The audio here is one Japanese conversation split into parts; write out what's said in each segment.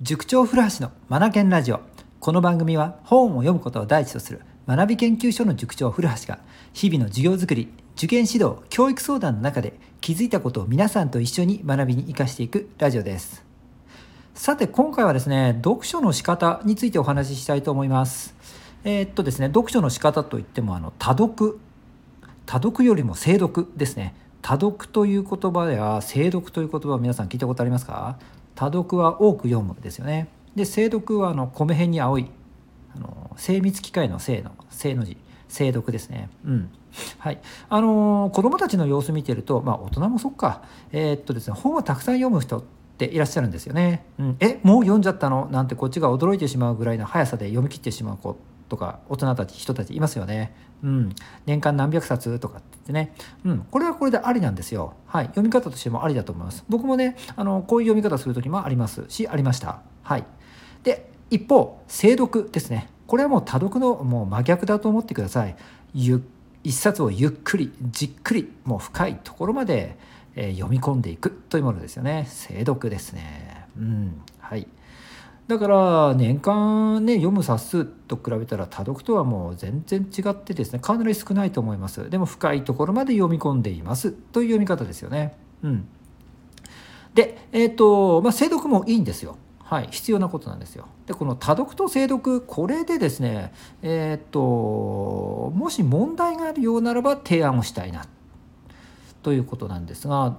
塾長古橋のマナケンラジオ。この番組は本を読むことを第一とする学び研究所の塾長古橋が日々の授業づくり受験指導教育相談の中で気づいたことを皆さんと一緒に学びに生かしていくラジオです。さて今回はですね読書の仕方についてお話ししたいと思います。えー、っとですね読書の仕方といってもあの多読。多読よりも精読ですね。多読という言葉や精読という言葉を皆さん聞いたことありますか？多読は多く読むですよね。で精読はあの米辺に青いあの精密機械の精の精の字精読ですね。うん。はい。あのー、子供たちの様子見てるとまあ大人もそっか。えー、っとですね本をたくさん読む人っていらっしゃるんですよね、うん、えもう読んじゃったの？なんてこっちが驚いてしまうぐらいの速さで読み切ってしまう子。とか大人たち人たちいますよね。うん、年間何百冊とかって言ってね、うん、これはこれでありなんですよ。はい、読み方としてもありだと思います。僕もね、あのこういう読み方する時もありますし、ありました。はい。で、一方、精読ですね。これはもう多読のもう真逆だと思ってください。ゆ一冊をゆっくりじっくりもう深いところまで、えー、読み込んでいくというものですよね。精読ですね。うん、はい。だから年間ね読む冊数と比べたら多読とはもう全然違ってですねかなり少ないと思います。でも深いところまで読み込んでいます。という読み方ですよね。うん。でえっ、ー、とまあ精読もいいんですよ。はい、必要なことなんですよ。でこの多読と精読これでですねえっ、ともし問題があるようならば提案をしたいな。ということなんですが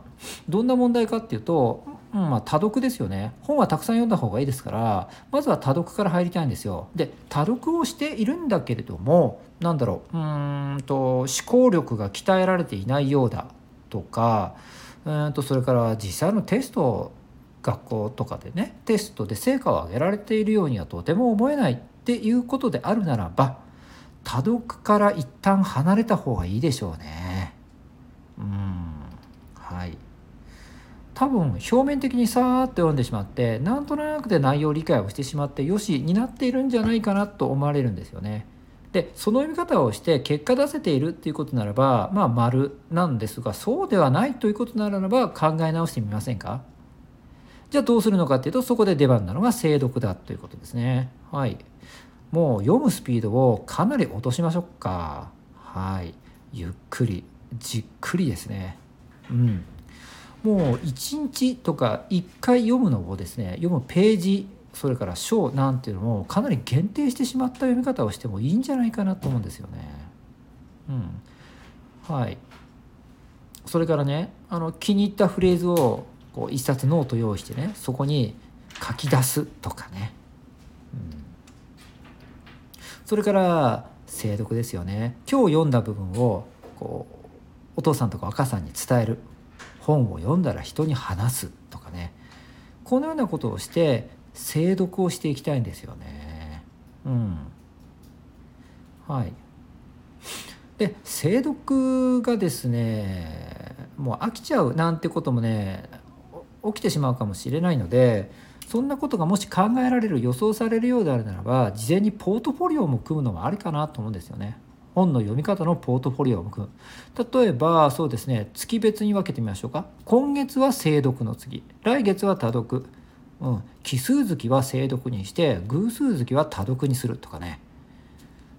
どんな問題かっていうとうんまあ、多読ですよね本はたくさん読んだ方がいいですからまずは多読から入りたいんですよで多読をしているんだけれども何だろううんと思考力が鍛えられていないようだとかうんとそれから実際のテスト学校とかでねテストで成果を上げられているようにはとても思えないっていうことであるならば多読から一旦離れた方がいいでしょうね。うんはい多分表面的にさーっと読んでしまってなんとなくで内容理解をしてしまってよしになっているんじゃないかなと思われるんですよね。でその読み方をして結果出せているっていうことならばまあ丸なんですがそうではないということならば考え直してみませんか？じゃあどうするのかっていうとそこで出番なのが精読だということですね。はい。もう読むスピードをかなり落としましょうか。はい。ゆっくりじっくりですね。うん。もう1日とか1回読むのをですね読むページそれから章なんていうのもかなり限定してしまった読み方をしてもいいんじゃないかなと思うんですよね。うん、はい。それからねあの気に入ったフレーズをこう一冊ノート用意してねそこに書き出すとかね、うん、それから精読ですよね。今日読んだ部分をこうお父さんとかお母さんに伝える。本を読んだら人に話すとかねこのようなことをして精読をしていきたいんですよね。うん、はいで精読がですねもう飽きちゃうなんてこともね起きてしまうかもしれないのでそんなことがもし考えられる予想されるようであるならば事前にポートフォリオも組むのもありかなと思うんですよね。本の読み方のポートフォリオを組む例えばそうですね。月別に分けてみましょうか。今月は精読の次。来月は多読、うん、奇数月は精読にして偶数月は多読にするとかね。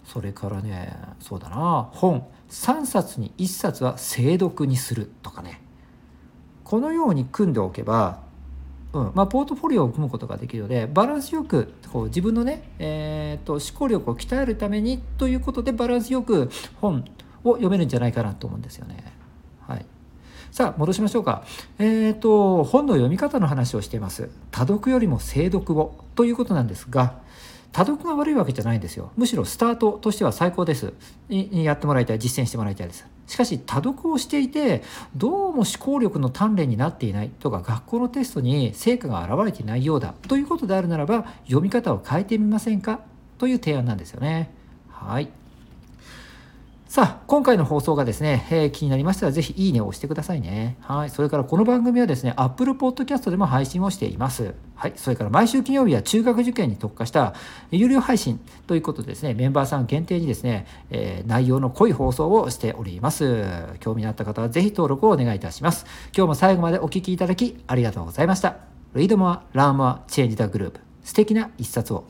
それからねそうだな。本。3冊に1冊は精読にするとかね。このように組んでおけばうんまあ、ポートフォリオを組むことができるのでバランスよくこう自分のね、えーと、思考力を鍛えるためにということでバランスよく本を読めるんじゃないかなと思うんですよね。はい、さあ戻しましょうか。えっ、ー、と本の読み方の話をしています。多読よりも精読をということなんですが多読が悪いわけじゃないんですよ。むしろスタートとしては最高です。にやってもらいたい実践してもらいたいです。しかし多読をしていてどうも思考力の鍛錬になっていないとか学校のテストに成果が現れていないようだということであるならば読み方を変えてみませんかという提案なんですよね。はい。さあ、今回の放送がですね、えー、気になりましたら、ぜひいいねを押してくださいね。はい。それから、この番組はですね、Apple Podcast でも配信をしています。はい。それから、毎週金曜日は中学受験に特化した有料配信ということでですね、メンバーさん限定にですね、えー、内容の濃い放送をしております。興味のあった方は、ぜひ登録をお願いいたします。今日も最後までお聴きいただき、ありがとうございました。Read more, learn more, change the group. 素敵な一冊を